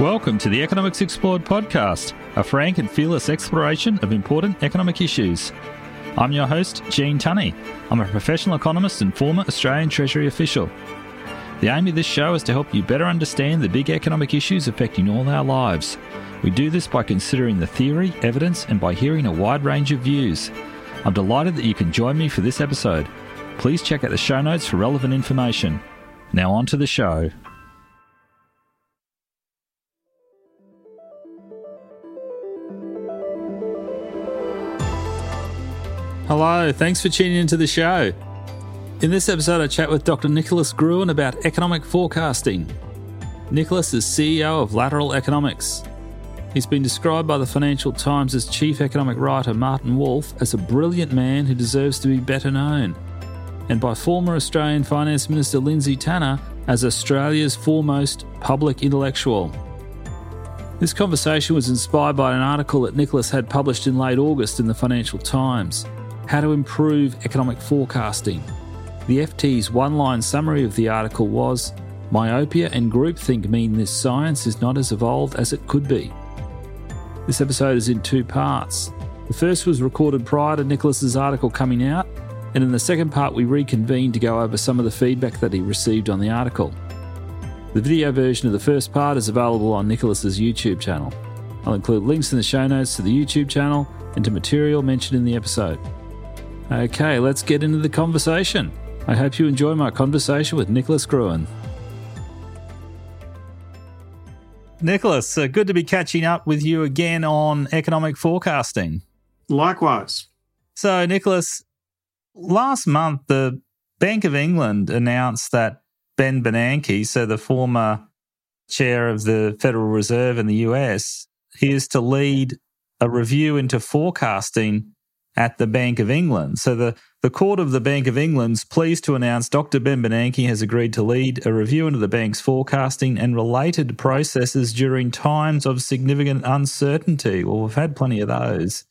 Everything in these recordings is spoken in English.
Welcome to the Economics Explored podcast, a frank and fearless exploration of important economic issues. I'm your host, Gene Tunny. I'm a professional economist and former Australian Treasury official. The aim of this show is to help you better understand the big economic issues affecting all our lives. We do this by considering the theory, evidence, and by hearing a wide range of views. I'm delighted that you can join me for this episode. Please check out the show notes for relevant information. Now, on to the show. Hello, thanks for tuning into the show. In this episode, I chat with Dr. Nicholas Gruen about economic forecasting. Nicholas is CEO of Lateral Economics. He's been described by the Financial Times as chief economic writer Martin Wolf as a brilliant man who deserves to be better known, and by former Australian Finance Minister Lindsay Tanner as Australia's foremost public intellectual. This conversation was inspired by an article that Nicholas had published in late August in the Financial Times how to improve economic forecasting. The FT's one line summary of the article was Myopia and groupthink mean this science is not as evolved as it could be. This episode is in two parts. The first was recorded prior to Nicholas's article coming out, and in the second part, we reconvened to go over some of the feedback that he received on the article. The video version of the first part is available on Nicholas's YouTube channel. I'll include links in the show notes to the YouTube channel and to material mentioned in the episode. Okay, let's get into the conversation. I hope you enjoy my conversation with Nicholas Gruen. Nicholas, uh, good to be catching up with you again on economic forecasting. Likewise. So, Nicholas, last month the Bank of England announced that Ben Bernanke, so the former chair of the Federal Reserve in the US, he is to lead a review into forecasting at the Bank of England. So the, the court of the Bank of England's pleased to announce Dr. Ben Bernanke has agreed to lead a review into the bank's forecasting and related processes during times of significant uncertainty. Well, we've had plenty of those.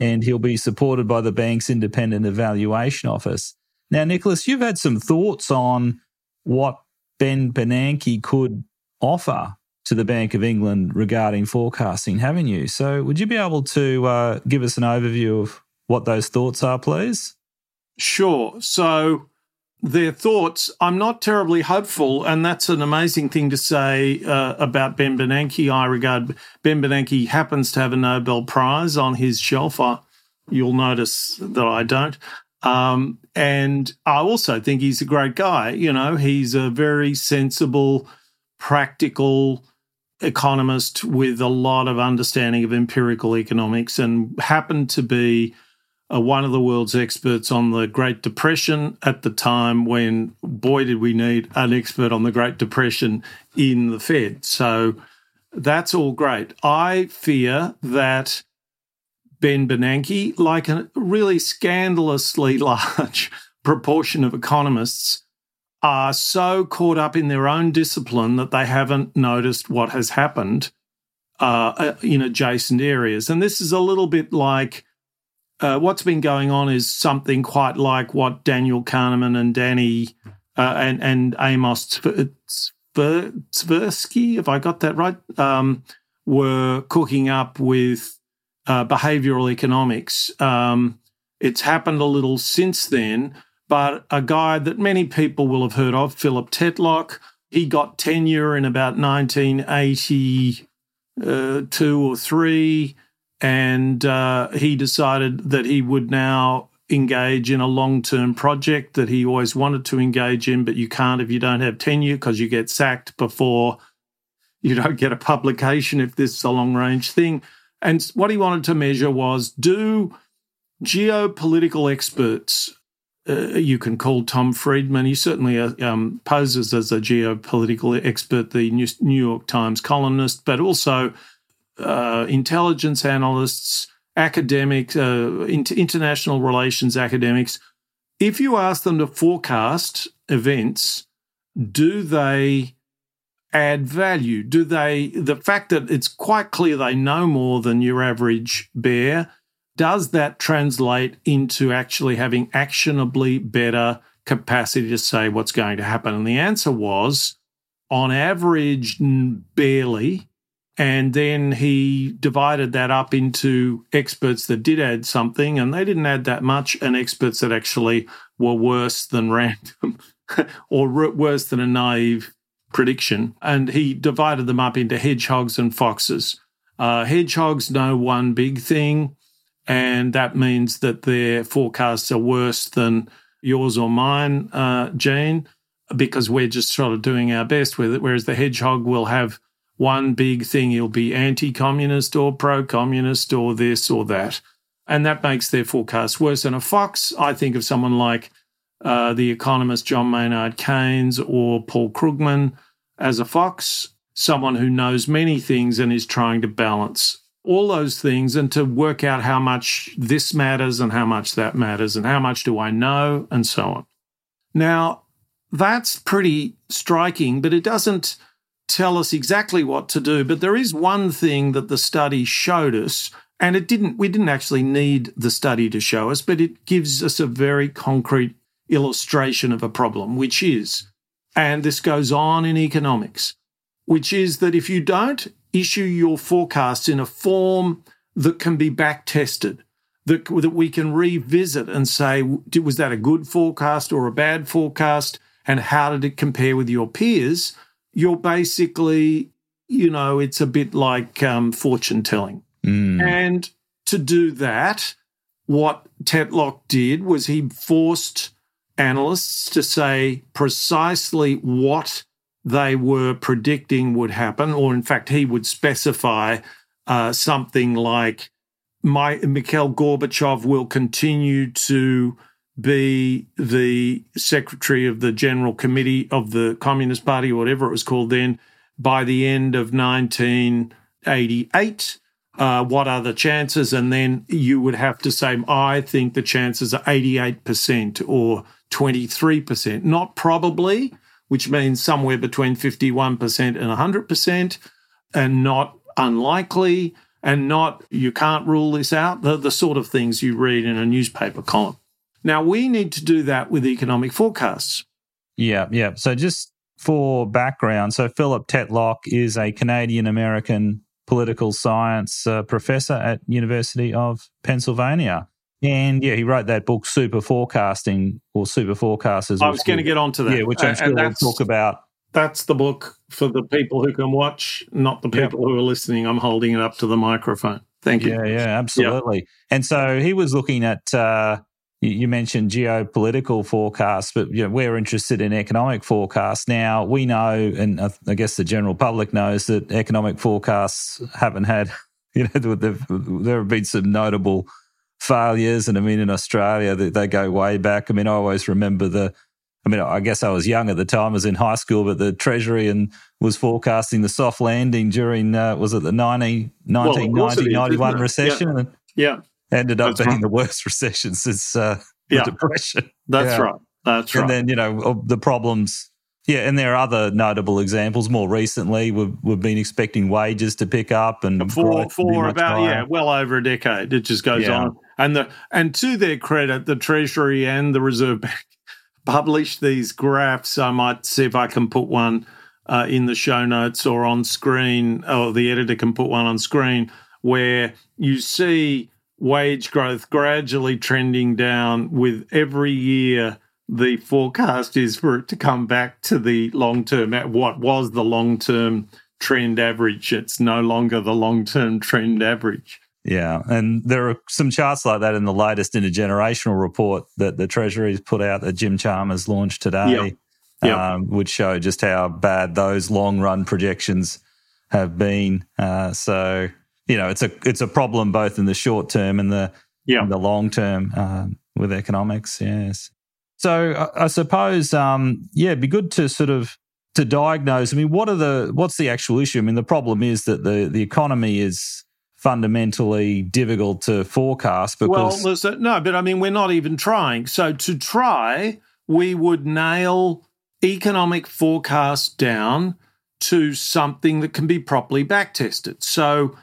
And he'll be supported by the bank's independent evaluation office. Now, Nicholas, you've had some thoughts on what Ben Bernanke could offer to the Bank of England regarding forecasting, haven't you? So, would you be able to uh, give us an overview of what those thoughts are, please? Sure. So, their thoughts, I'm not terribly hopeful, and that's an amazing thing to say uh, about Ben Bernanke. I regard Ben Bernanke happens to have a Nobel Prize on his shelf. I, you'll notice that I don't. Um, and I also think he's a great guy. You know, he's a very sensible, practical economist with a lot of understanding of empirical economics and happened to be uh, one of the world's experts on the Great Depression at the time when, boy, did we need an expert on the Great Depression in the Fed. So that's all great. I fear that Ben Bernanke, like a really scandalously large proportion of economists, are so caught up in their own discipline that they haven't noticed what has happened uh, uh in adjacent areas. And this is a little bit like uh, what's been going on is something quite like what Daniel Kahneman and Danny uh, and and Amos Tversky, if I got that right, um, were cooking up with uh, behavioral economics. Um, it's happened a little since then, but a guy that many people will have heard of, Philip Tetlock, he got tenure in about 1982 uh, or three and uh, he decided that he would now engage in a long term project that he always wanted to engage in, but you can't if you don't have tenure because you get sacked before you don't get a publication if this is a long range thing. And what he wanted to measure was do geopolitical experts, uh, you can call Tom Friedman, he certainly uh, um, poses as a geopolitical expert, the New York Times columnist, but also uh, intelligence analysts, academics, uh, international relations academics, if you ask them to forecast events, do they add value? Do they, the fact that it's quite clear they know more than your average bear, does that translate into actually having actionably better capacity to say what's going to happen? And the answer was on average, barely And then he divided that up into experts that did add something, and they didn't add that much, and experts that actually were worse than random or worse than a naive prediction. And he divided them up into hedgehogs and foxes. Uh, hedgehogs know one big thing, and that means that their forecasts are worse than yours or mine, uh, because we're just sort of doing our best with it. Whereas the hedgehog will have one big thing. He'll be anti communist or pro communist or this or that. And that makes their forecast worse. And a fox, I think of someone like uh, the economist John Maynard Keynes or Paul Krugman as a fox, someone who knows many things and is trying to balance all those things and to work out how much this matters and how much that matters and how much do I know and so on. Now, that's pretty striking, but it doesn't tell us exactly what to do. But there is one thing that the study showed us, and it didn't, we didn't actually need the study to show us, but it gives us a very concrete illustration of a problem, which is, and this goes on in economics, which is that if you don't issue your forecasts in a form that can be back tested, that, that we can revisit and say, was that a good forecast or a bad forecast? And how did it compare with your peers? You're basically, you know, it's a bit like um, fortune telling. Mm. And to do that, what Tetlock did was he forced analysts to say precisely what they were predicting would happen, or in fact, he would specify uh, something like my, Mikhail Gorbachev will continue to be the secretary of the General Committee of the Communist Party, whatever it was called then, by the end of 1988. Uh, what are the chances? And then you would have to say, I think the chances are 88% or 23%. Not probably, which means somewhere between 51% and 100%, and not unlikely, and not you can't rule this out. The, the sort of things you read in a newspaper column. Now, we need to do that with economic forecasts. Yeah, yeah. So, just for background, so Philip Tetlock is a Canadian American political science uh, professor at University of Pennsylvania. And yeah, he wrote that book, Super Forecasting or Super Forecasters. I was going to get onto that. Yeah, which I'm sure we'll talk about. That's the book for the people who can watch, not the people yep. who are listening. I'm holding it up to the microphone. Thank you. Yeah, yeah, absolutely. Yep. And so he was looking at uh, you mentioned geopolitical forecasts, but you know, we're interested in economic forecasts. Now, we know, and I guess the general public knows, that economic forecasts haven't had, you know, there have been some notable failures. And I mean, in Australia, they, they go way back. I mean, I always remember the, I mean, I guess I was young at the time, I was in high school, but the Treasury and was forecasting the soft landing during, uh, was it the 90, 1990, well, 91 recession? Yeah. yeah ended up That's being right. the worst recession since uh, the yeah. Depression. That's yeah. right. That's right. And then, you know, the problems. Yeah, and there are other notable examples. More recently, we've, we've been expecting wages to pick up and for for about higher. yeah, well over a decade. It just goes yeah. on. And the and to their credit, the Treasury and the Reserve Bank published these graphs. I might see if I can put one uh, in the show notes or on screen, or the editor can put one on screen where you see wage growth gradually trending down with every year the forecast is for it to come back to the long term at what was the long term trend average it's no longer the long term trend average yeah and there are some charts like that in the latest intergenerational report that the treasury's put out that jim chalmers launched today yep. Yep. Um, which show just how bad those long run projections have been uh, so you know, it's a it's a problem both in the short term and the yeah. the long term um, with economics. Yes. So I, I suppose, um, yeah, it'd be good to sort of to diagnose. I mean, what are the what's the actual issue? I mean, the problem is that the the economy is fundamentally difficult to forecast because well, no, but I mean, we're not even trying. So to try, we would nail economic forecast down to something that can be properly backtested. So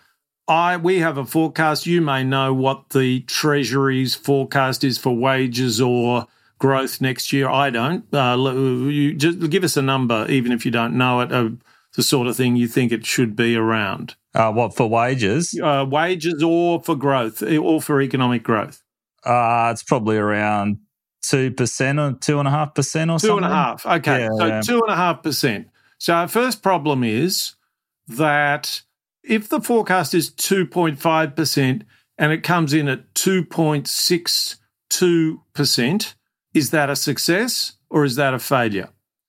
I we have a forecast. You may know what the Treasury's forecast is for wages or growth next year. I don't. Uh, you just give us a number, even if you don't know it, of the sort of thing you think it should be around? Uh, what for wages? Uh, wages or for growth or for economic growth? Uh, it's probably around two percent or two and a half percent or two something. Two and a half. Okay, yeah, so two and a half percent. So our first problem is that if the forecast is two point five percent and it comes in at two point six two percent, is that a success or is that a failure?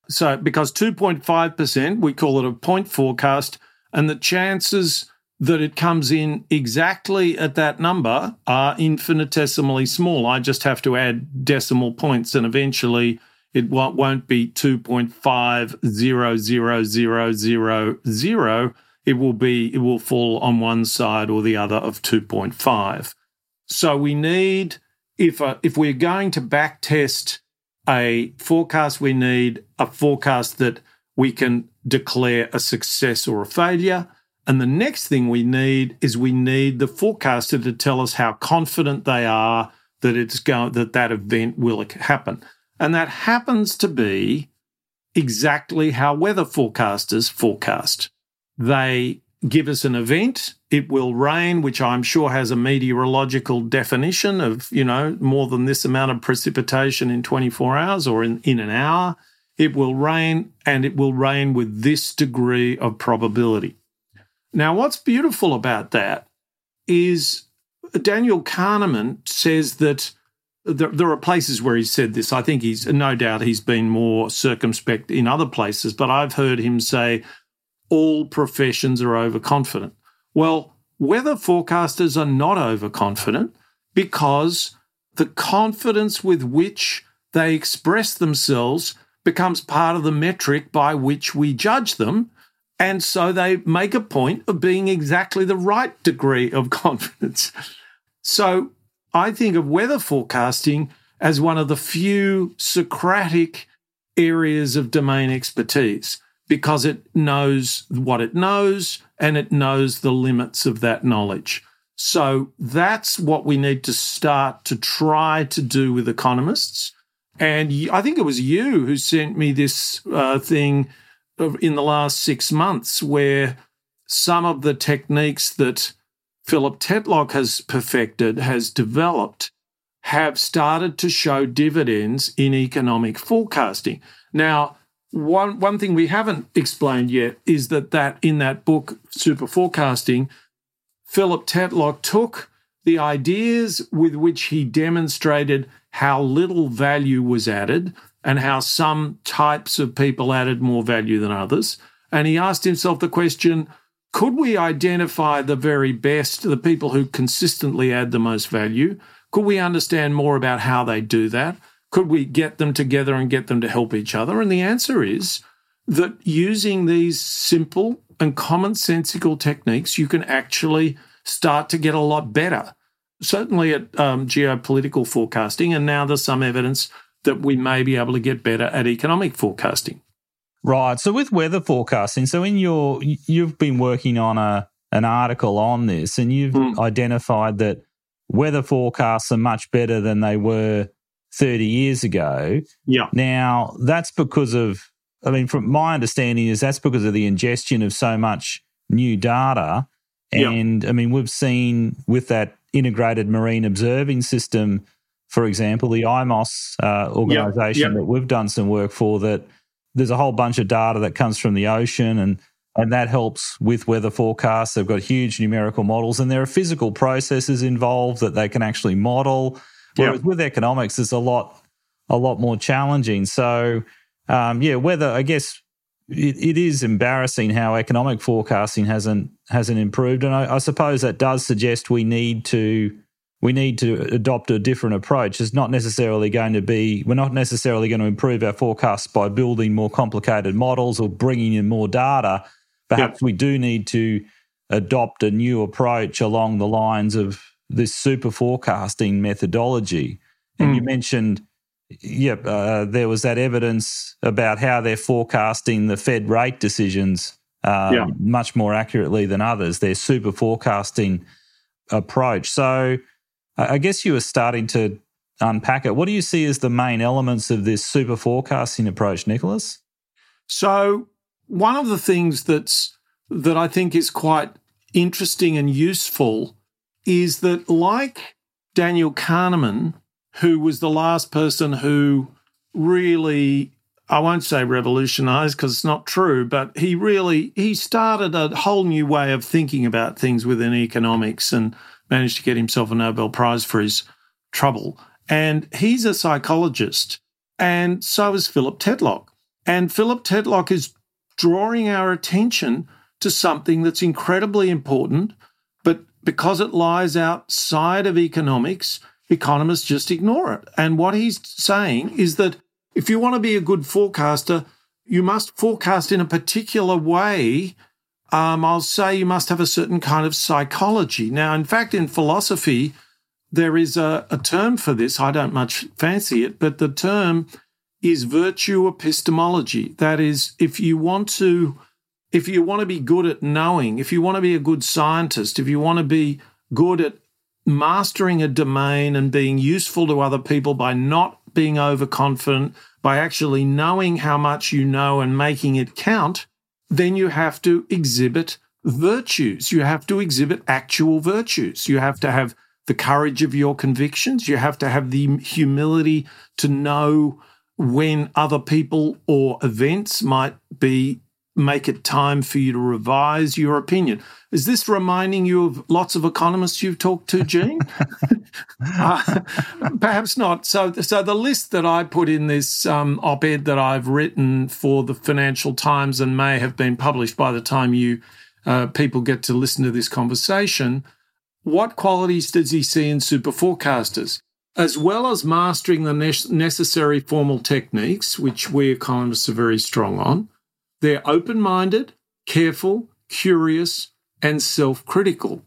So because two point five percent, we call it a point forecast, and the chances that it comes in exactly at that number are infinitesimally small. I just have to add decimal points and eventually it won't be 2.50000. It will be, it will fall on one side or the other of 2.5. So we need, if, a, if we're going to back test a forecast, we need a forecast that we can declare a success or a failure and the next thing we need is we need the forecaster to tell us how confident they are that it's going that that event will happen. And that happens to be exactly how weather forecasters forecast. They give us an event, it will rain, which I'm sure has a meteorological definition of, you know, more than this amount of precipitation in 24 hours or in, in an hour. It will rain and it will rain with this degree of probability. Now, what's beautiful about that is Daniel Kahneman says that there, there, are places where he's said this. I think he's no doubt he's been more circumspect in other places, but I've heard him say all professions are overconfident. Well, weather forecasters are not overconfident because the confidence with which they express themselves becomes part of the metric by which we judge them. And so they make a point of being exactly the right degree of confidence. So I think of weather forecasting as one of the few Socratic areas of domain expertise because it knows what it knows and it knows the limits of that knowledge. So that's what we need to start to try to do with economists. And I think it was you who sent me this uh, thing in the last six months where some of the techniques that Philip Tetlock has perfected, has developed, have started to show dividends in economic forecasting. Now, one, one thing we haven't explained yet is that, that in that book, Super Forecasting, Philip Tetlock took the ideas with which he demonstrated how little value was added and how some types of people added more value than others. And he asked himself the question could we identify the very best, the people who consistently add the most value? Could we understand more about how they do that? Could we get them together and get them to help each other? And the answer is that using these simple and commonsensical techniques, you can actually start to get a lot better. Certainly at um, geopolitical forecasting, and now there's some evidence that we may be able to get better at economic forecasting. Right. So with weather forecasting, so in your you've been working on a an article on this and you've mm. identified that weather forecasts are much better than they were 30 years ago. Yeah. Now, that's because of I mean from my understanding is that's because of the ingestion of so much new data and yeah. I mean we've seen with that integrated marine observing system for example, the IMOS uh, organization yep, yep. that we've done some work for, that there's a whole bunch of data that comes from the ocean and and that helps with weather forecasts. They've got huge numerical models, and there are physical processes involved that they can actually model. Whereas yep. with economics, it's a lot a lot more challenging. So, um, yeah, weather. I guess it, it is embarrassing how economic forecasting hasn't hasn't improved, and I, I suppose that does suggest we need to we need to adopt a different approach. It's not necessarily going to be, we're not necessarily going to improve our forecasts by building more complicated models or bringing in more data. Perhaps yep. we do need to adopt a new approach along the lines of this super forecasting methodology. And mm. you mentioned, yep, uh, there was that evidence about how they're forecasting the Fed rate decisions um, yeah. much more accurately than others. Their super forecasting approach. So, I guess you were starting to unpack it. What do you see as the main elements of this super forecasting approach, Nicholas? So, one of the things that's that I think is quite interesting and useful is that, like Daniel Kahneman, who was the last person who really I won't say revolutionized because it's not true, but he really he started a whole new way of thinking about things within economics and managed to get himself a Nobel Prize for his trouble. And he's a psychologist, and so is Philip Tetlock. And Philip Tetlock is drawing our attention to something that's incredibly important, because it lies outside of economics, economists just ignore it. And what he's saying is that if you want to be a good forecaster, you must forecast in a particular way. Um, I'll say you must have a certain kind of psychology. Now, in fact, in philosophy, there is a, a term for this. I don't much fancy it, but the term is virtue epistemology. That is, if you want to, if you want to be good at knowing, if you want to be a good scientist, if you want to be good at mastering a domain and being useful to other people by not being overconfident, by actually knowing how much you know and making it count, then you have to exhibit virtues. You have to exhibit actual virtues. You have to have the courage of your convictions. You have to have the humility to know when other people or events might be make it time for you to revise your opinion. Is this reminding you of lots of economists you've talked to, Gene? uh, perhaps not. So, so the list that I put in this um, op-ed that I've written for the Financial Times and may have been published by the time you uh, people get to listen to this conversation. What qualities does he see in super forecasters? As well as mastering the ne- necessary formal techniques, which we economists are very strong on, they're open minded, careful, curious, and self critical.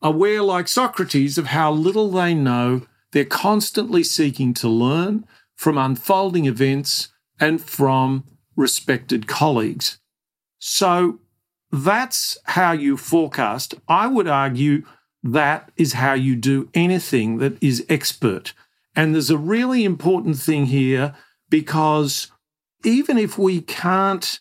Aware, like Socrates, of how little they know, they're constantly seeking to learn from unfolding events and from respected colleagues. So that's how you forecast. I would argue that is how you do anything that is expert. And there's a really important thing here because even if we can't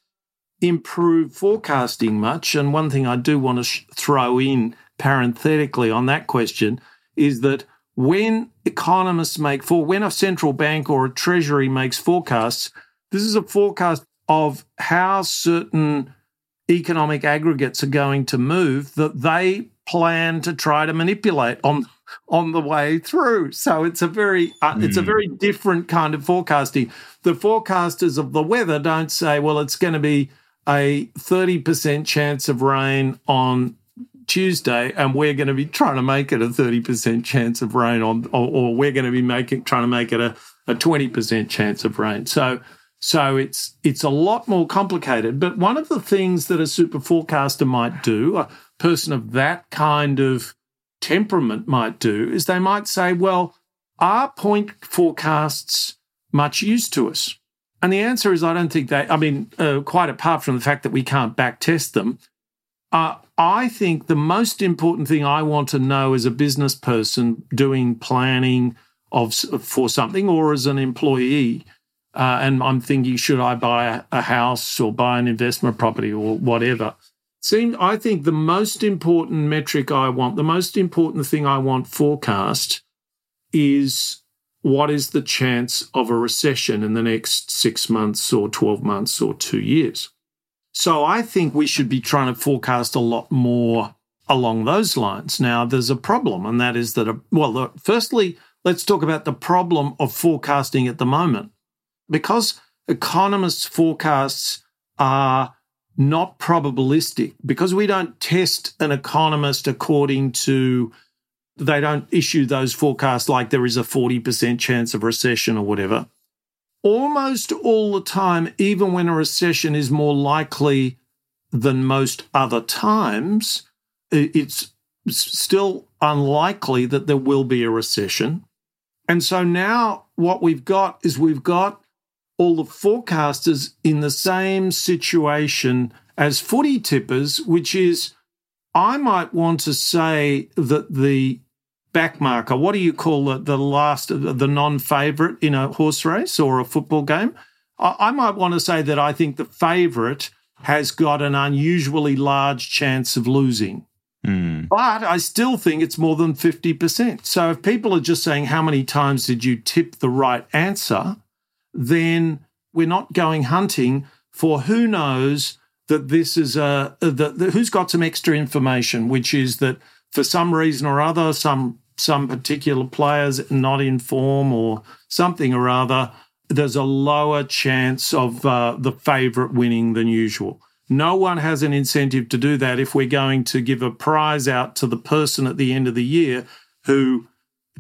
improve forecasting much. And one thing I do want to sh- throw in parenthetically on that question is that when economists make for when a central bank or a treasury makes forecasts, this is a forecast of how certain economic aggregates are going to move that they plan to try to manipulate on on the way through. So it's a very uh, mm. it's a hmm. very different kind of forecasting. The forecasters of the weather don't say, well, it's going to be a 30% chance of rain on Tuesday, and we're going to be trying to make it a 30% chance of rain on, or, or we're going to be making, trying to make it a, a 20% chance of rain. So, so it's, it's a lot more complicated. But one of the things that a super forecaster might do, a person of that kind of temperament might do, is they might say, well, are point forecasts much use to us? And the answer is I don't think they, I mean, uh, quite apart from the fact that we can't back test them, uh, I think the most important thing I want to know as a business person doing planning of for something or as an employee, uh, and I'm thinking, should I buy a, house or buy an investment property or whatever? Seem, I think the most important metric I want, the most important thing I want forecast is what is the chance of a recession in the next six months or 12 months or two years? So I think we should be trying to forecast a lot more along those lines. Now, there's a problem, and that is that, a, well, firstly, let's talk about the problem of forecasting at the moment. Because economists' forecasts are not probabilistic, because we don't test an economist according to they don't issue those forecasts like there is a 40% chance of recession or whatever. Almost all the time, even when a recession is more likely than most other times, it's still unlikely that there will be a recession. And so now what we've got is we've got all the forecasters in the same situation as footy tippers, which is I might want to say that the backmarker, what do you call the, the last, the non favourite in a horse race or a football game? I, I might want to say that I think the favourite has got an unusually large chance of losing. Mm. But I still think it's more than 50%. So if people are just saying, How many times did you tip the right answer? then we're not going hunting for who knows that this is a, that, who's got some extra information, which is that for some reason or other, some some particular players not in form or something or other, there's a lower chance of uh, the favourite winning than usual. No one has an incentive to do that if we're going to give a prize out to the person at the end of the year who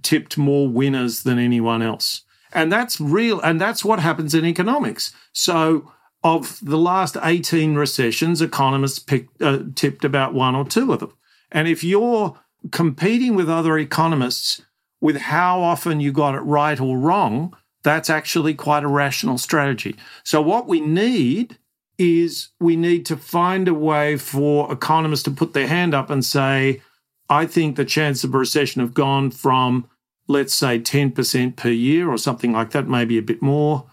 tipped more winners than anyone else. And that's real. And that's what happens in economics. So, of the last 18 recessions, economists picked, uh, tipped about one or two of them. And if you're competing with other economists with how often you got it right or wrong, that's actually quite a rational strategy. So, what we need is we need to find a way for economists to put their hand up and say, I think the chance of a recession have gone from, let's say, 10% per year or something like that, maybe a bit more.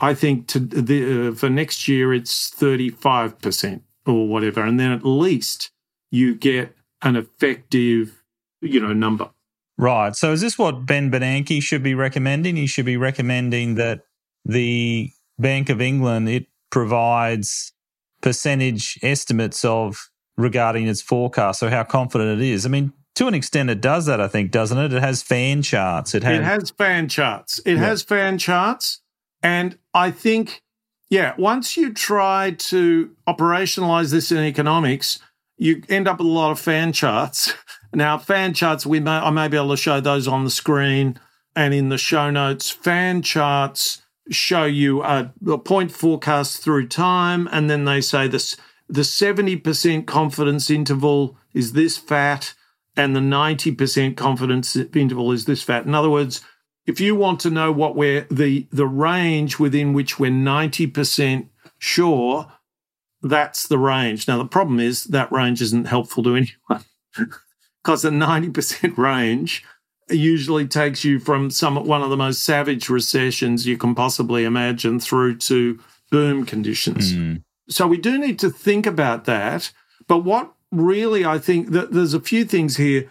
I think to the, uh, for next year, it's 35% or whatever. And then at least you get an effective, you know, number. Right. So is this what Ben Bernanke should be recommending? He should be recommending that the Bank of England, it provides percentage estimates of regarding its forecast, so how confident it is. I mean, to an extent, it does that. I think, doesn't it? It has fan charts. It has, it has fan charts. It yeah. has fan charts, and I think, yeah, once you try to operationalize this in economics, you end up with a lot of fan charts. Now, fan charts, we may I may be able to show those on the screen and in the show notes. Fan charts show you a, a point forecast through time, and then they say this the 70% confidence interval is this fat, and the 90% confidence interval is this fat. In other words, if you want to know what we're the the range within which we're 90% sure, that's the range. Now the problem is that range isn't helpful to anyone. because the 90% range usually takes you from some one of the most savage recessions you can possibly imagine through to boom conditions. Mm. So we do need to think about that. But what really I think that there's a few things here.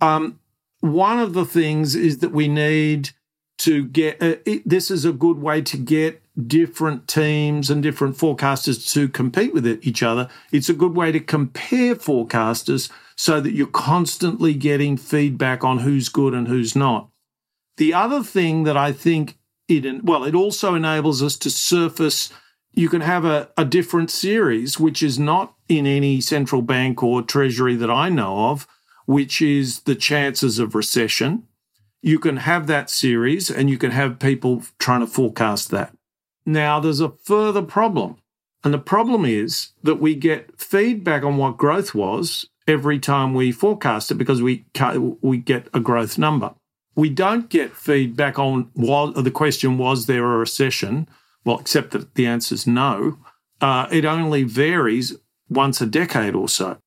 Um, one of the things is that we need to get uh, it, this is a good way to get different teams and different forecasters to compete with each other. It's a good way to compare forecasters so that you're constantly getting feedback on who's good and who's not. The other thing that I think it, well, it also enables us to surface, you can have a, a different series, which is not in any central bank or treasury that I know of, which is the chances of recession. You can have that series and you can have people trying to forecast that. Now, there's a further problem. And the problem is that we get feedback on what growth was every time we forecast it because we we get a growth number. We don't get feedback on was the question was there a recession? Well, except that the answer is no. Uh, it only varies once a decade or so.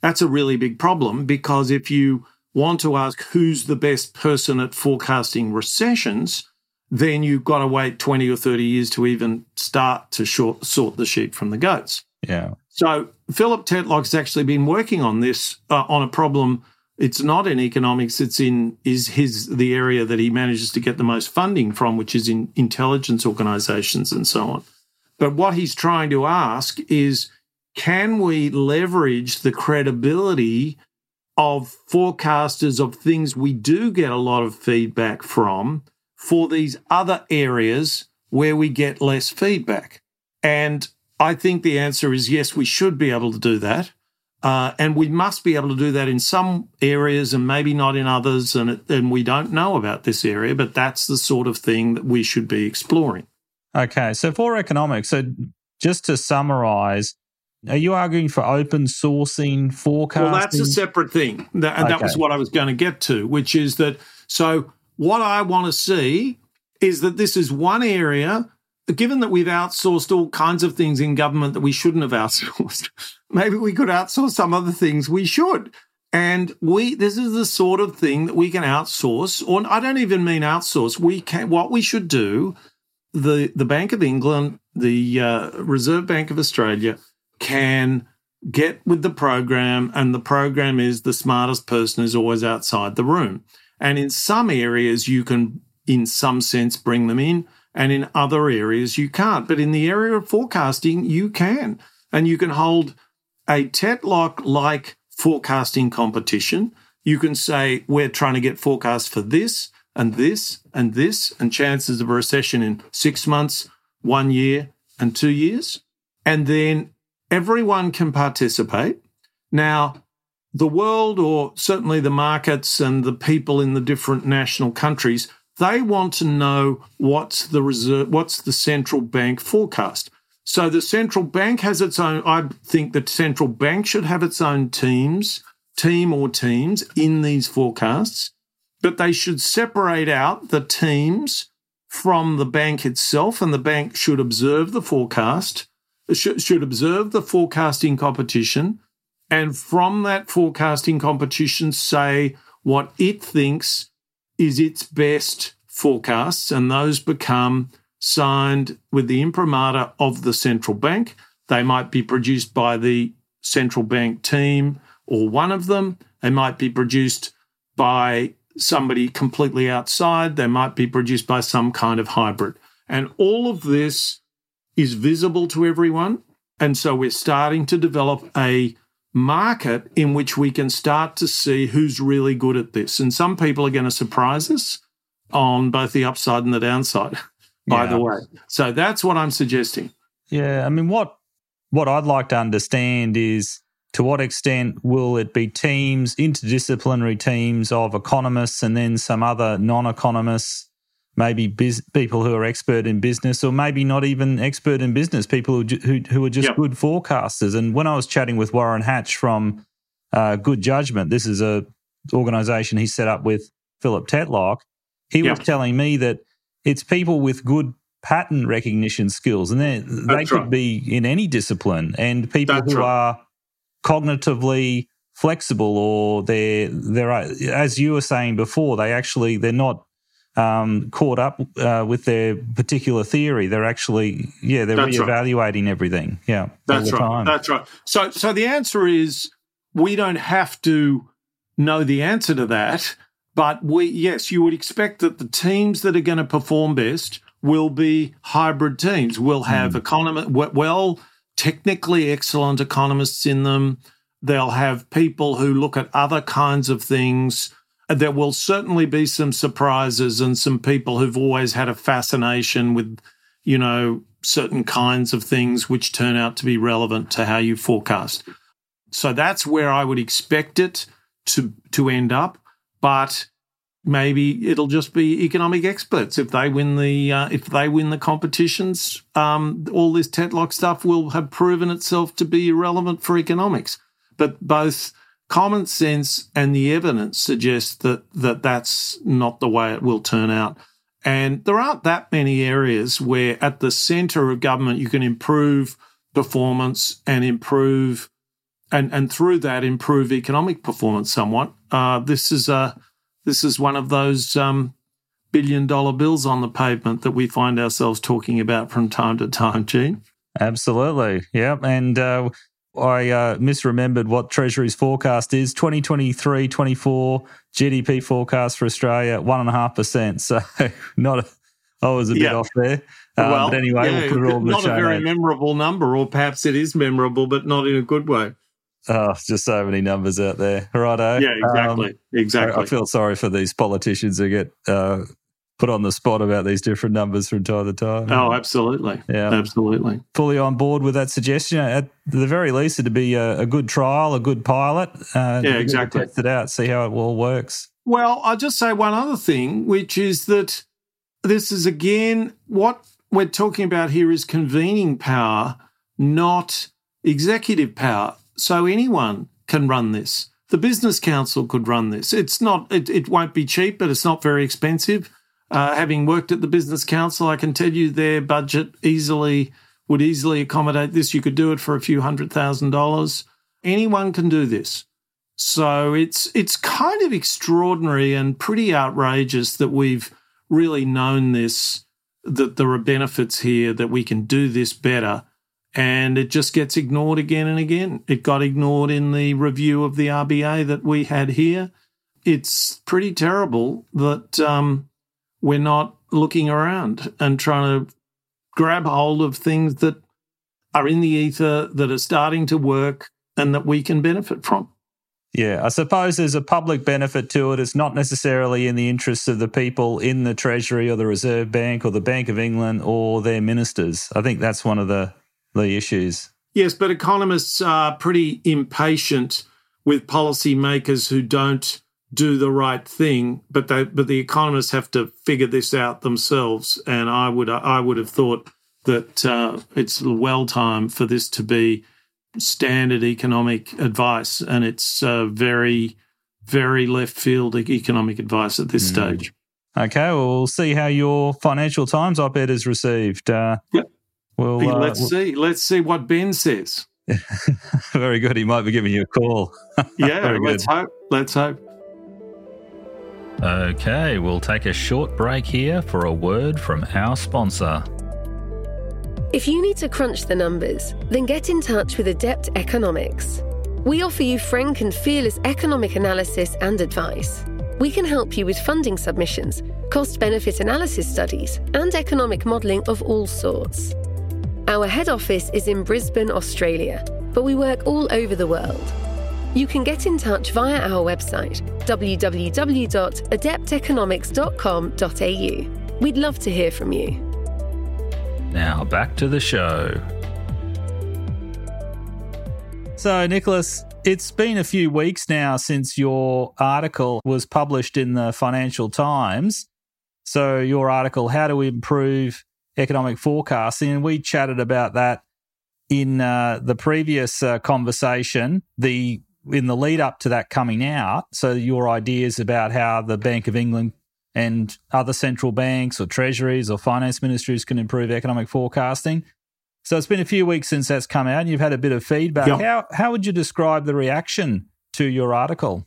That's a really big problem because if you want to ask who's the best person at forecasting recessions, then you've got to wait 20 or 30 years to even start to short, sort the sheep from the goats. Yeah. So Philip Tetlock's actually been working on this uh, on a problem. It's not in economics. It's in is his the area that he manages to get the most funding from, which is in intelligence organisations and so on. But what he's trying to ask is, can we leverage the credibility of forecasters of things we do get a lot of feedback from for these other areas where we get less feedback? And I think the answer is yes, we should be able to do that. Uh, and we must be able to do that in some areas and maybe not in others. And, it, and we don't know about this area, but that's the sort of thing that we should be exploring. Okay. So for economics, so just to summarize, are you arguing for open sourcing forecasting? Well, that's a separate thing. That, and okay. that was what I was going to get to, which is that so what I want to see is that this is one area given that we've outsourced all kinds of things in government that we shouldn't have outsourced, maybe we could outsource some other things we should. And we, this is the sort of thing that we can outsource, or I don't even mean outsource. We can, what we should do, the, the Bank of England, the uh, Reserve Bank of Australia, can get with the program, and the program is the smartest person is always outside the room. And in some areas, you can, in some sense, bring them in, and in other areas, you can't. But in the area of forecasting, you can. And you can hold a Tetlock like forecasting competition. You can say, we're trying to get forecasts for this and this and this, and chances of a recession in six months, one year, and two years. And then everyone can participate. Now, the world, or certainly the markets and the people in the different national countries, they want to know what's the reserve, what's the central bank forecast. So the central bank has its own. I think the central bank should have its own teams, team or teams in these forecasts, but they should separate out the teams from the bank itself, and the bank should observe the forecast should, should observe the forecasting competition and from that forecasting competition say what it thinks is its best forecasts and those become signed with the imprimatur of the central bank. They might be produced by the central bank team or one of them. They might be produced by somebody completely outside. They might be produced by some kind of hybrid. And all of this is visible to everyone. And so we're starting to develop a market in which we can start to see who's really good at this. And some people are going to surprise us on both the upside and the downside, by yeah. the way. So that's what I'm suggesting. Yeah. I mean, what what I'd like to understand is to what extent will it be teams, interdisciplinary teams of economists and then some other non economists maybe biz- people who are expert in business or maybe not even expert in business, people who, who, who are just yep. good forecasters. And when I was chatting with Warren Hatch from uh, Good Judgment, this is a organization he set up with Philip Tetlock, he yep. was telling me that it's people with good pattern recognition skills and they, they could right. be in any discipline and people That's who right. are cognitively flexible or they're they're as you were saying before they actually they're not um, caught up uh, with their particular theory. They're actually, yeah, they're That's reevaluating right. everything. Yeah, That's right. Time. That's right. So, so the answer is we don't have to know the answer to that, but we, yes, you would expect that the teams that are going to perform best will be hybrid teams. We'll have mm. economists, well, technically excellent economists in them. They'll have people who look at other kinds of things there will certainly be some surprises and some people who've always had a fascination with, you know, certain kinds of things which turn out to be relevant to how you forecast. So that's where I would expect it to to end up, but maybe it'll just be economic experts if they win the uh, if they win the competitions. Um, all this Tetlock stuff will have proven itself to be irrelevant for economics. But both common sense and the evidence suggests that, that that's not the way it will turn out. And there aren't that many areas where at the center of government you can improve performance and improve and, and through that improve economic performance somewhat. Uh, this is a this is one of those um, billion dollar bills on the pavement that we find ourselves talking about from time to time, Gene. Absolutely. Yeah. And uh, I uh, misremembered what Treasury's forecast is 2023 24 GDP forecast for Australia, 1.5%. So, not a, I was a bit yeah. off there. Um, well, but anyway, yeah, we'll put it all Not a very memorable number, or perhaps it is memorable, but not in a good way. Oh, just so many numbers out there. Righto. Yeah, exactly. Um, exactly. I feel sorry for these politicians who get uh, put on the spot about these different numbers from time to time. Oh, absolutely. Yeah. Absolutely. Fully on board with that suggestion. At the very least, it'd be a, a good trial, a good pilot. Uh, yeah, exactly. Test it out, see how it all works. Well, I'll just say one other thing, which is that this is again what we're talking about here is convening power, not executive power. So anyone can run this. The business council could run this. It's not, it, it won't be cheap, but it's not very expensive. Uh, having worked at the Business Council, I can tell you their budget easily would easily accommodate this. You could do it for a few hundred thousand dollars. Anyone can do this. So it's it's kind of extraordinary and pretty outrageous that we've really known this, that there are benefits here, that we can do this better. and it just gets ignored again and again. It got ignored in the review of the RBA that we had here. It's pretty terrible that um, we're not looking around and trying to grab hold of things that are in the ether, that are starting to work, and that we can benefit from. Yeah, I suppose there's a public benefit to it. It's not necessarily in the interests of the people in the Treasury or the Reserve Bank or the Bank of England or their ministers. I think that's one of the, the issues. Yes, but economists are pretty impatient with policymakers who don't do the right thing, but they, but the economists have to figure this out themselves. And I would I would have thought that uh, it's well time for this to be standard economic advice, and it's uh, very, very left field economic advice at this mm. stage. Okay, well, we'll see how your Financial Times op-ed is received. Uh, yep. Well, hey, uh, let's we'll... see. Let's see what Ben says. very good. He might be giving you a call. yeah, let's hope. Let's hope. Okay, we'll take a short break here for a word from our sponsor. If you need to crunch the numbers, then get in touch with Adept Economics. We offer you frank and fearless economic analysis and advice. We can help you with funding submissions, cost benefit analysis studies, and economic modelling of all sorts. Our head office is in Brisbane, Australia, but we work all over the world. You can get in touch via our website, www.adepteconomics.com.au. We'd love to hear from you. Now back to the show. So, Nicholas, it's been a few weeks now since your article was published in the Financial Times. So, your article, How to Improve Economic Forecasting, and we chatted about that in uh, the previous uh, conversation, the in the lead up to that coming out. So, your ideas about how the Bank of England and other central banks or treasuries or finance ministries can improve economic forecasting. So it's been a few weeks since that's come out and you've had a bit of feedback. Yep. How, how would you describe the reaction to your article?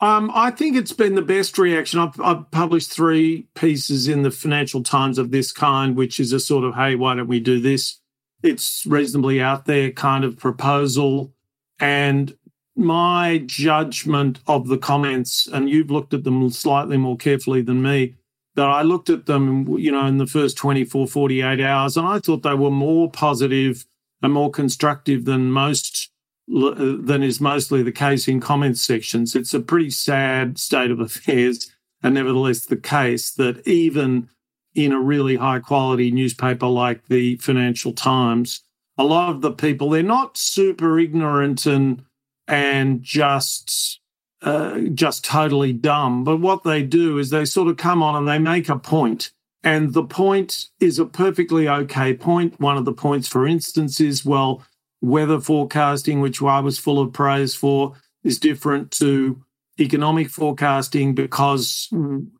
Um, I think it's been the best reaction. I've, I've, published three pieces in the Financial Times of this kind, which is a sort of, hey, why don't we do this? It's reasonably out there kind of proposal. And my judgment of the comments, and you've looked at them slightly more carefully than me, that I looked at them, you know, in the first 24, 48 hours, and I thought they were more positive and more constructive than most, than is mostly the case in comments sections. It's a pretty sad state of affairs, and nevertheless the case that even in a really high quality newspaper like the Financial Times, a lot of the people, they're not super ignorant and and just uh, just totally dumb. But what they do is they sort of come on and they make a point, and the point is a perfectly okay point. One of the points, for instance, is well, weather forecasting, which I was full of praise for, is different to economic forecasting because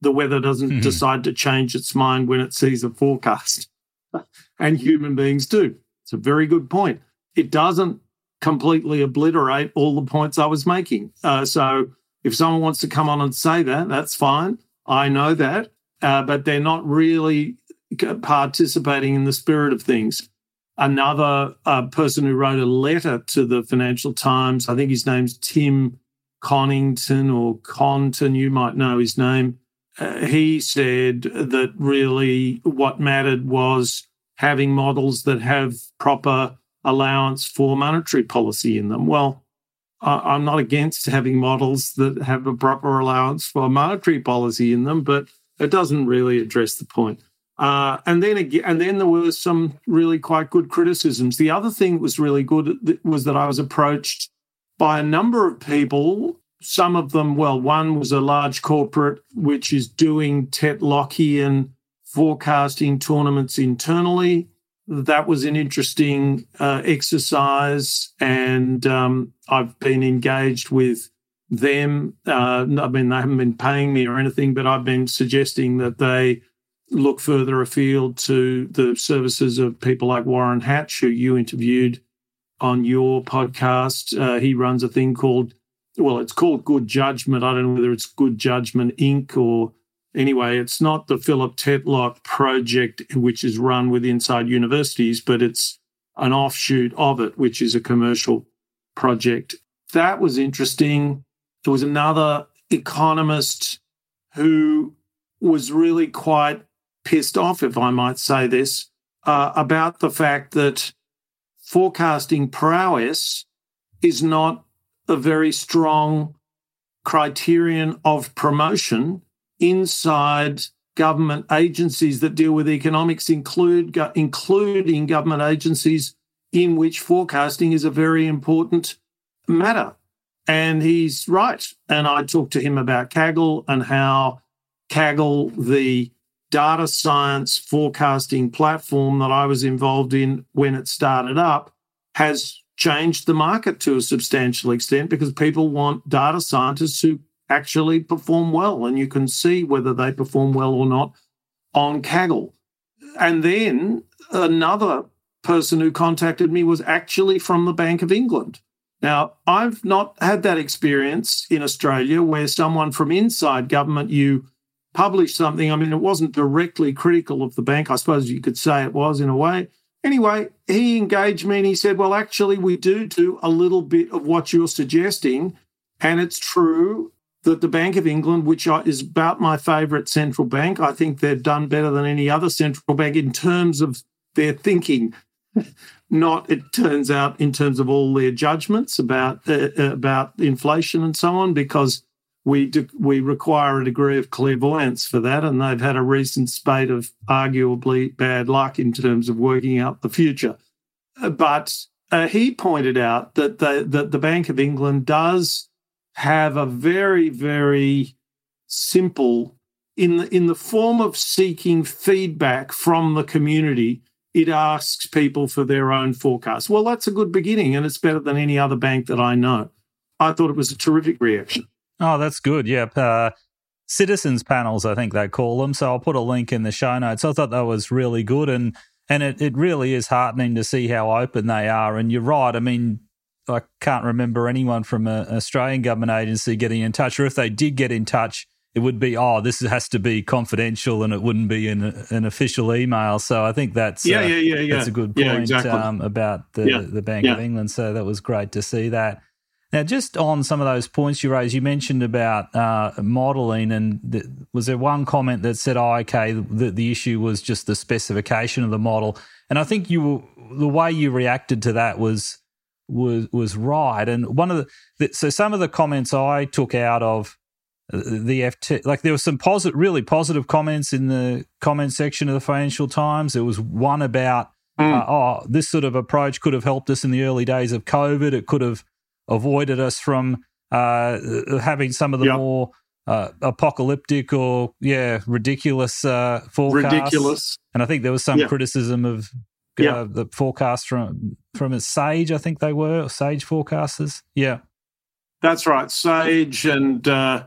the weather doesn't mm-hmm. decide to change its mind when it sees a forecast. and human beings do. It's a very good point. It doesn't completely obliterate all the points I was making. Uh, so if someone wants to come on and say that, that's fine. I know that, uh, but they're not really participating in the spirit of things. Another uh, person who wrote a letter to the Financial Times, I think his name's Tim Connington or Conton, you might know his name. Uh, he said that really what mattered was having models that have proper allowance for monetary policy in them. Well, I'm not against having models that have a proper allowance for monetary policy in them, but it doesn't really address the point. Uh, and then again, and then there were some really quite good criticisms. The other thing that was really good was that I was approached by a number of people. Some of them, well, one was a large corporate which is doing Tetlockian forecasting tournaments internally that was an interesting uh, exercise, and um, I've been engaged with them. Uh, I mean, they haven't been paying me or anything, but I've been suggesting that they look further afield to the services of people like Warren Hatch, who you interviewed on your podcast. Uh, he runs a thing called, well, it's called Good Judgment. I don't know whether it's Good Judgment Inc. or anyway, it's not the Philip Tetlock project, which is run with inside universities, but it's an offshoot of it, which is a commercial project. That was interesting. There was another economist who was really quite pissed off, if I might say this, uh, about the fact that forecasting prowess is not a very strong criterion of promotion inside government agencies that deal with economics, include including government agencies in which forecasting is a very important matter. And he's right. And I talked to him about Kaggle and how Kaggle, the data science forecasting platform that I was involved in when it started up, has changed the market to a substantial extent because people want data scientists who actually perform well, and you can see whether they perform well or not on Kaggle. And then another person who contacted me was actually from the Bank of England. Now, I've not had that experience in Australia where someone from inside government, you publish something. I mean, it wasn't directly critical of the bank. I suppose you could say it was in a way. Anyway, he engaged me and he said, Well, actually, we do do a little bit of what you're suggesting. And it's true that the Bank of England, which is about my favourite central bank, I think they've done better than any other central bank in terms of their thinking. Not, it turns out, in terms of all their judgments about uh, uh, about inflation and so on, because we do, we require a degree of clairvoyance for that, and they've had a recent spate of arguably bad luck in terms of working out the future. Uh, but uh, he pointed out that the, that the Bank of England does have a very very simple in the, in the form of seeking feedback from the community it asks people for their own forecast. Well, that's a good beginning, and it's better than any other bank that I know. I thought it was a terrific reaction. Oh, that's good. Yep. Uh, citizens panels, I think they call them. So I'll put a link in the show notes. I thought that was really good, and and it, it really is heartening to see how open they are. And you're right. I mean, I can't remember anyone from an Australian government agency getting in touch, or if they did get in touch, it would be, oh, this has to be confidential and it wouldn't be an, an official email. So I think that's yeah, uh, yeah, yeah, yeah. That's a good point yeah, exactly. um, about the, yeah. the Bank of England. So that was great to see that. Now, just on some of those points you raised, you mentioned about uh, modelling, and th- was there one comment that said, "Oh, okay, the, the issue was just the specification of the model," and I think you the way you reacted to that was was was right. And one of the, the so some of the comments I took out of the FT, like there were some positive, really positive comments in the comment section of the Financial Times. There was one about, mm. uh, oh, this sort of approach could have helped us in the early days of COVID. It could have avoided us from uh, having some of the yep. more uh, apocalyptic or yeah ridiculous uh, forecasts. Ridiculous. And I think there was some yep. criticism of uh, the forecast from from a Sage. I think they were Sage forecasters. Yeah, that's right. Sage and uh,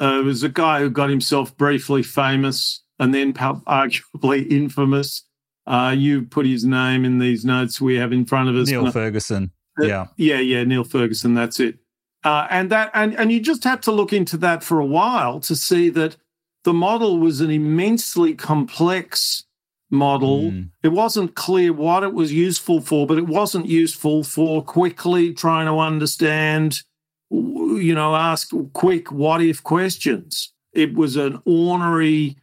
uh, it was a guy who got himself briefly famous and then arguably infamous. Uh, you put his name in these notes we have in front of us. Neil Ferguson. Uh, yeah, yeah, yeah. Neil Ferguson. That's it. Uh, and that, and and you just have to look into that for a while to see that the model was an immensely complex model. Mm. It wasn't clear what it was useful for, but it wasn't useful for quickly trying to understand you know, ask quick what if questions. It was an ornery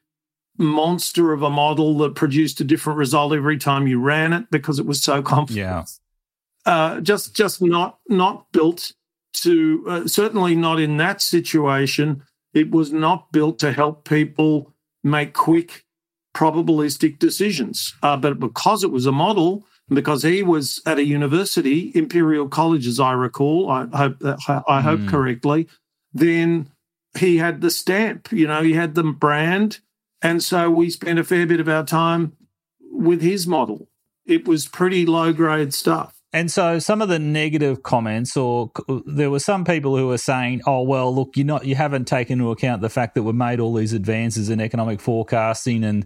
monster of a model that produced a different result every time you ran it because it was so complex. Yeah. Uh, just just not not built to uh, certainly not in that situation. It was not built to help people make quick probabilistic decisions. Uh, but because it was a model, because he was at a university, Imperial College, as I recall, I hope I hope mm. correctly. Then he had the stamp, you know, he had the brand, and so we spent a fair bit of our time with his model. It was pretty low grade stuff. And so some of the negative comments, or there were some people who were saying, "Oh well, look, you not you haven't taken into account the fact that we've made all these advances in economic forecasting and."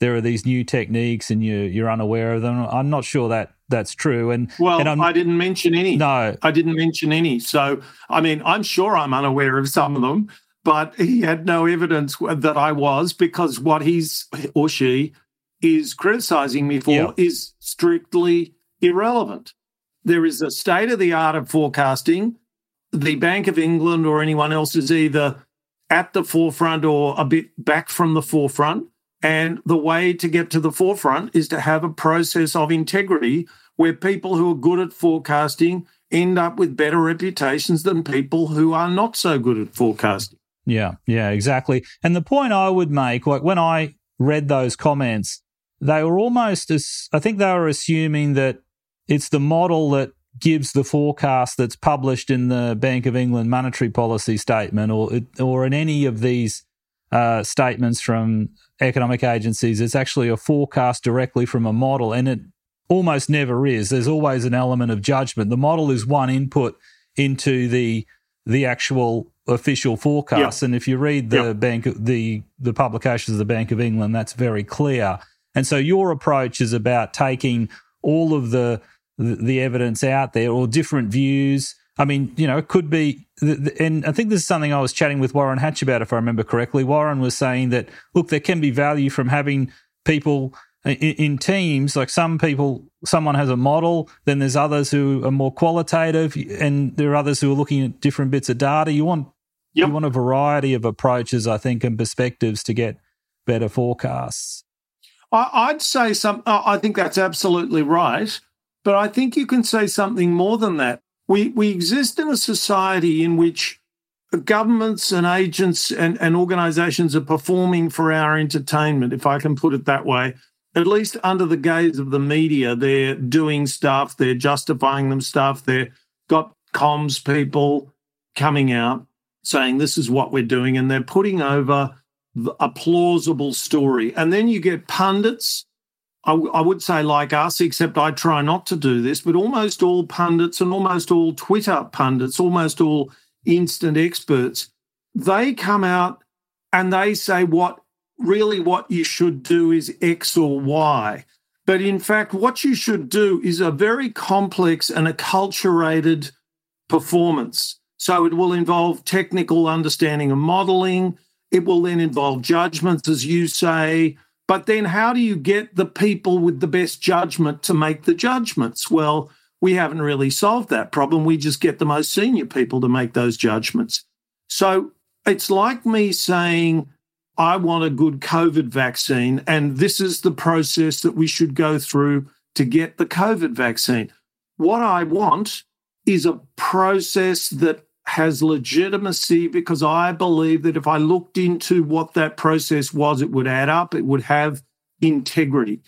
there are these new techniques and you you're unaware of them. I'm not sure that that's true. And well, and I didn't mention any. No, I didn't mention any. So I mean, I'm sure I'm unaware of some of them, but he had no evidence that I was because what he's or she is criticizing me for is strictly irrelevant. There is a state of the art of forecasting. The Bank of England or anyone else is either at the forefront or a bit back from the forefront. And the way to get to the forefront is to have a process of integrity where people who are good at forecasting end up with better reputations than people who are not so good at forecasting. Yeah, yeah, exactly. And the point I would make, like when I read those comments, they were almost as I think they were assuming that it's the model that gives the forecast that's published in the Bank of England monetary policy statement or or in any of these uh, statements from economic agencies. It's actually a forecast directly from a model, and it almost never is. There's always an element of judgment. The model is one input into the the actual official forecast, yep. and if you read the yep. bank the the publications of the Bank of England, that's very clear. And so your approach is about taking all of the the, evidence out there or different views. I mean, you know, it could be, and I think this is something I was chatting with Warren Hatch about, if I remember correctly. Warren was saying that, look, there can be value from having people in, teams. Like some people, someone has a model, then there's others who are more qualitative, and there are others who are looking at different bits of data. You want, yep. you want a variety of approaches, I think, and perspectives to get better forecasts. I'd say some. I think that's absolutely right. But I think you can say something more than that. We, we exist in a society in which governments and agents and, and organizations are performing for our entertainment, if I can put it that way. At least under the gaze of the media, they're doing stuff, they're justifying them stuff, they've got comms people coming out saying this is what we're doing, and they're putting over a plausible story. And then you get pundits I, I would say like us, except I try not to do this, but almost all pundits and almost all Twitter pundits, almost all instant experts, they come out and they say what really what you should do is X or Y. But in fact, what you should do is a very complex and acculturated performance. So it will involve technical understanding and modeling. It will then involve judgments, as you say, but then, how do you get the people with the best judgment to make the judgments? Well, we haven't really solved that problem. We just get the most senior people to make those judgments. So it's like me saying, I want a good COVID vaccine, and this is the process that we should go through to get the COVID vaccine. What I want is a process that has legitimacy because I believe that if I looked into what that process was, it would add up, it would have integrity.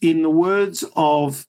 In the words of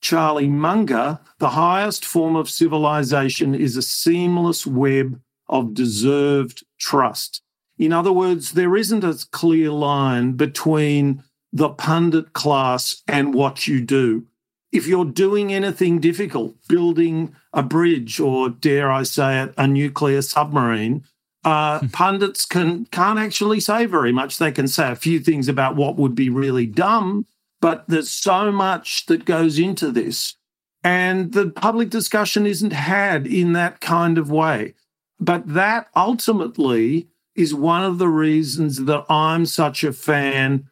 Charlie Munger, the highest form of civilization is a seamless web of deserved trust. In other words, there isn't a clear line between the pundit class and what you do if you're doing anything difficult, building a bridge or, dare I say it, a nuclear submarine, uh, pundits can can't actually say very much. They can say a few things about what would be really dumb, but there's so much that goes into this, and the public discussion isn't had in that kind of way. But that ultimately is one of the reasons that I'm such a fan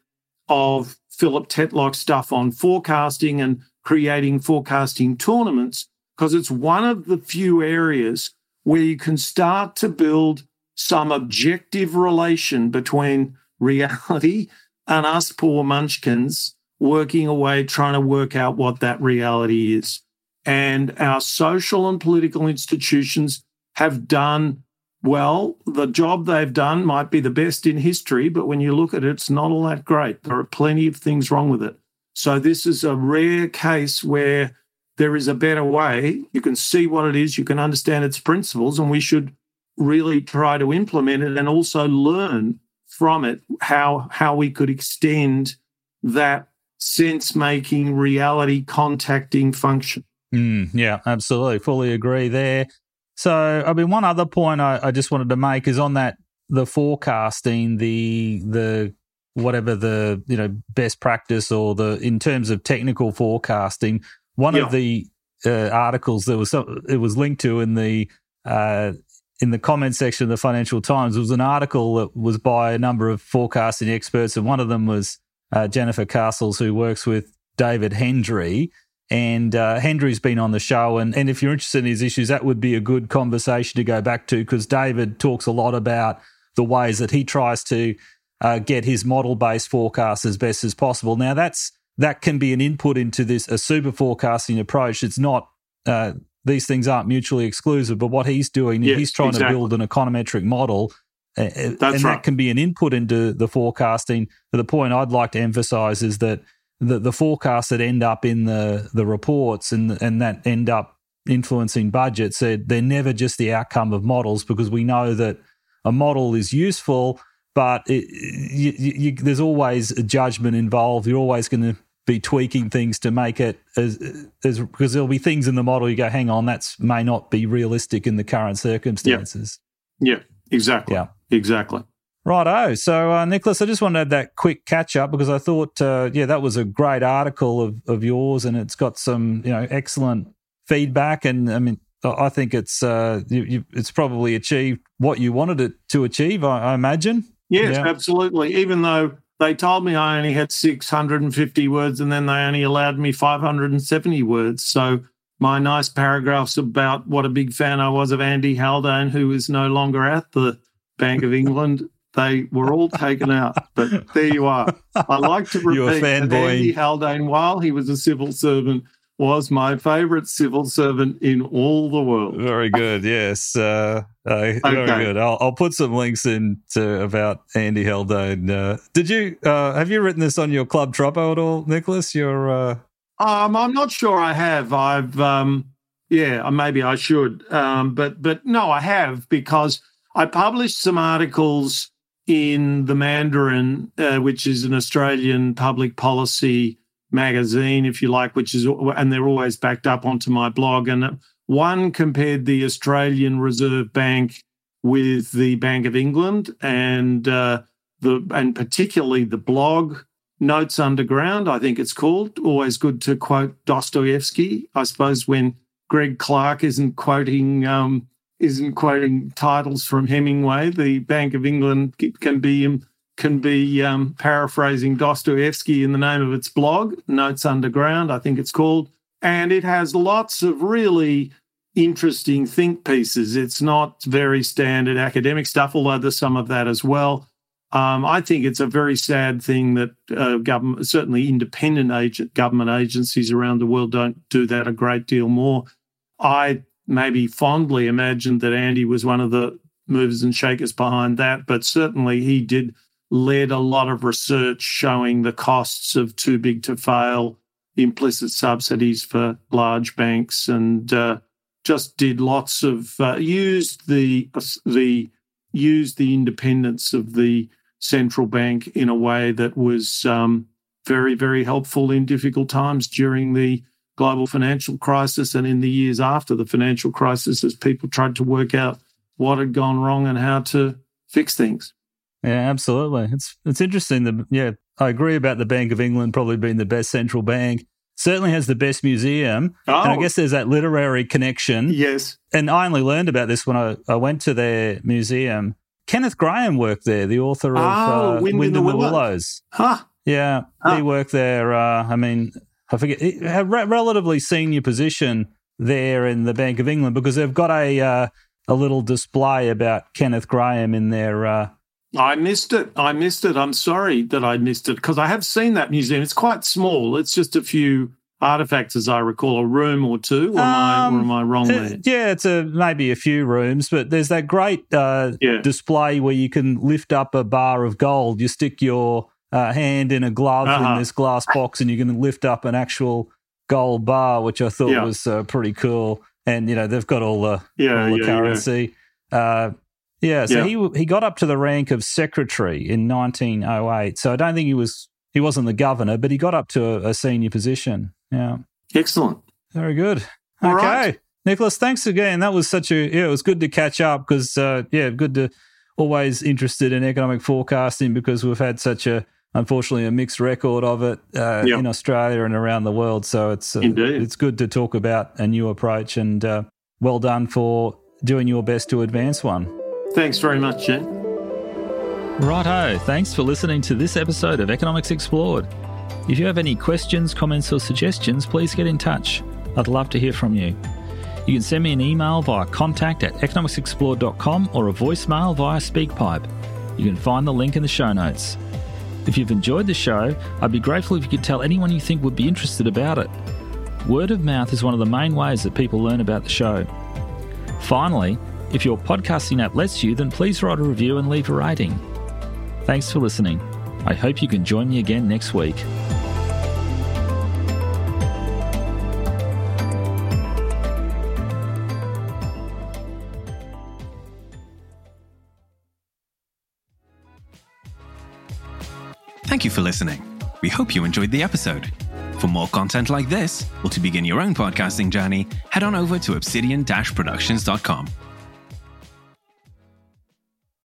of Philip Tetlock's stuff on forecasting and creating forecasting tournaments because it's one of the few areas where you can start to build some objective relation between reality and us poor munchkins working away trying to work out what that reality is. And our social and political institutions have done well. The job they've done might be the best in history, but when you look at it, it's not all that great. There are plenty of things wrong with it. So this is a rare case where there is a better way. You can see what it is, you can understand its principles, and we should really try to implement it and also learn from it how how we could extend that sense making reality contacting function. Mm, yeah, absolutely. Fully agree there. So, I mean, one other point I, I, just wanted to make is on that the forecasting, the the whatever the you know best practice or the in terms of technical forecasting. One yeah. of the uh, articles that was it was linked to in the uh, in the comment section of the Financial Times was an article that was by a number of forecasting experts, and one of them was uh, Jennifer Castles, who works with David Hendry. And uh, Hendry's been on the show, and, and if you're interested in these issues, that would be a good conversation to go back to because David talks a lot about the ways that he tries to uh, get his model based forecast as best as possible. Now, that's that can be an input into this a super forecasting approach. It's not uh, these things aren't mutually exclusive, but what he's doing, yes, he's trying exactly. to build an econometric model. Uh, and right. that can be an input into the forecasting. But the point I'd like to emphasize is that the, the forecasts that end up in the, the reports and, and that end up influencing budgets, they're, they're never just the outcome of models because we know that a model is useful, but it, you, you, there's always a judgment involved. You're always going to be tweaking things to make it as, as because there'll be things in the model you go, hang on, that's may not be realistic in the current circumstances. Yeah, yeah exactly. Yeah, exactly. Righto. So, uh, Nicholas, I just wanted to have that quick catch up because I thought, uh, yeah, that was a great article of, of yours, and it's got some, you know, excellent feedback. And I mean, I think it's uh, you, you, it's probably achieved what you wanted it to achieve. I, I imagine. Yes, yeah. absolutely. Even though they told me I only had 650 words and then they only allowed me 570 words. So my nice paragraphs about what a big fan I was of Andy Haldane, who is no longer at the Bank of England, they were all taken out. But there you are. I like to repeat that Andy Haldane, while he was a civil servant, was my favorite civil servant in all the world. Very good. Yes. Uh, uh, okay. Very good. I'll, I'll, put some links in to about Andy Haldane. Uh, did you uh, have you written this on your Club Troppo at all, Nicholas? Your uh, um, I'm not sure I have. I've um, yeah, uh, maybe I should. Um, but but no, I have because I published some articles in the Mandarin, which is an Australian public policy magazine, if you like, which is, and they're always backed up onto my blog. And one compared the Australian Reserve Bank with the Bank of England and uh, the, and particularly the blog Notes Underground, I think it's called. Always good to quote Dostoevsky. I suppose when Greg Clark isn't quoting um, isn't quoting titles from Hemingway, the Bank of England can be can be um, paraphrasing Dostoevsky in the name of its blog, Notes Underground, I think it's called. And it has lots of really interesting think pieces. It's not very standard academic stuff, although there's some of that as well. Um, I think it's a very sad thing that uh, government, certainly independent agent, government agencies around the world don't do that a great deal more. I maybe fondly imagined that Andy was one of the movers and shakers behind that, but certainly he did led a lot of research showing the costs of too big to fail, implicit subsidies for large banks, and uh, just did lots of uh, used the the used the independence of the central bank in a way that was um, very very helpful in difficult times during the global financial crisis and in the years after the financial crisis as people tried to work out what had gone wrong and how to fix things. Yeah, absolutely. It's it's interesting that yeah, I agree about the Bank of England probably being the best central bank. Certainly has the best museum. Oh. And I oh. guess there's that literary connection. Yes. And I only learned about this when I, I went to their museum. Kenneth Grahame worked there, the author of oh, uh, Wind, Wind in the, the Willows. Huh. Yeah, huh. he worked there. Uh, I mean, I forget, a relatively senior position there in the Bank of England because they've got a uh, a little display about Kenneth Grahame in their uh, I missed it. I missed it. I'm sorry that I missed it because I have seen that museum. It's quite small. It's just a few artifacts, as I recall, a room or two. Or, um, am, I, or am I wrong uh, there? Yeah, it's a maybe a few rooms, but there's that great uh, yeah. display where you can lift up a bar of gold. You stick your uh, hand in a glove uh-huh. in this glass box, and you can lift up an actual gold bar, which I thought yeah. was uh, pretty cool. And you know they've got all the yeah, all the currency. Yeah, so yeah. he he got up to the rank of secretary in 1908. So I don't think he was he wasn't the governor, but he got up to a, a senior position. Yeah, excellent. Very good. All okay, right. Nicholas, thanks again. That was such a yeah, it was good to catch up because uh, yeah, good to always interested in economic forecasting because we've had such a unfortunately a mixed record of it uh, in Australia and around the world. So it's uh, it's good to talk about a new approach and uh, well done for doing your best to advance one. Thanks very much, Jen. Righto. Thanks for listening to this episode of Economics Explored. If you have any questions, comments, or suggestions, please get in touch. I'd love to hear from you. You can send me an email via contact at economicsexplored.com or a voicemail via SpeakPipe. You can find the link in the show notes. If you've enjoyed the show, I'd be grateful if you could tell anyone you think would be interested about it. Word of mouth is one of the main ways that people learn about the show. Finally, if your podcasting app lets you, then please write a review and leave a rating. Thanks for listening. I hope you can join me again next week. Thank you for listening. We hope you enjoyed the episode. For more content like this, or to begin your own podcasting journey, head on over to obsidian-productions.com.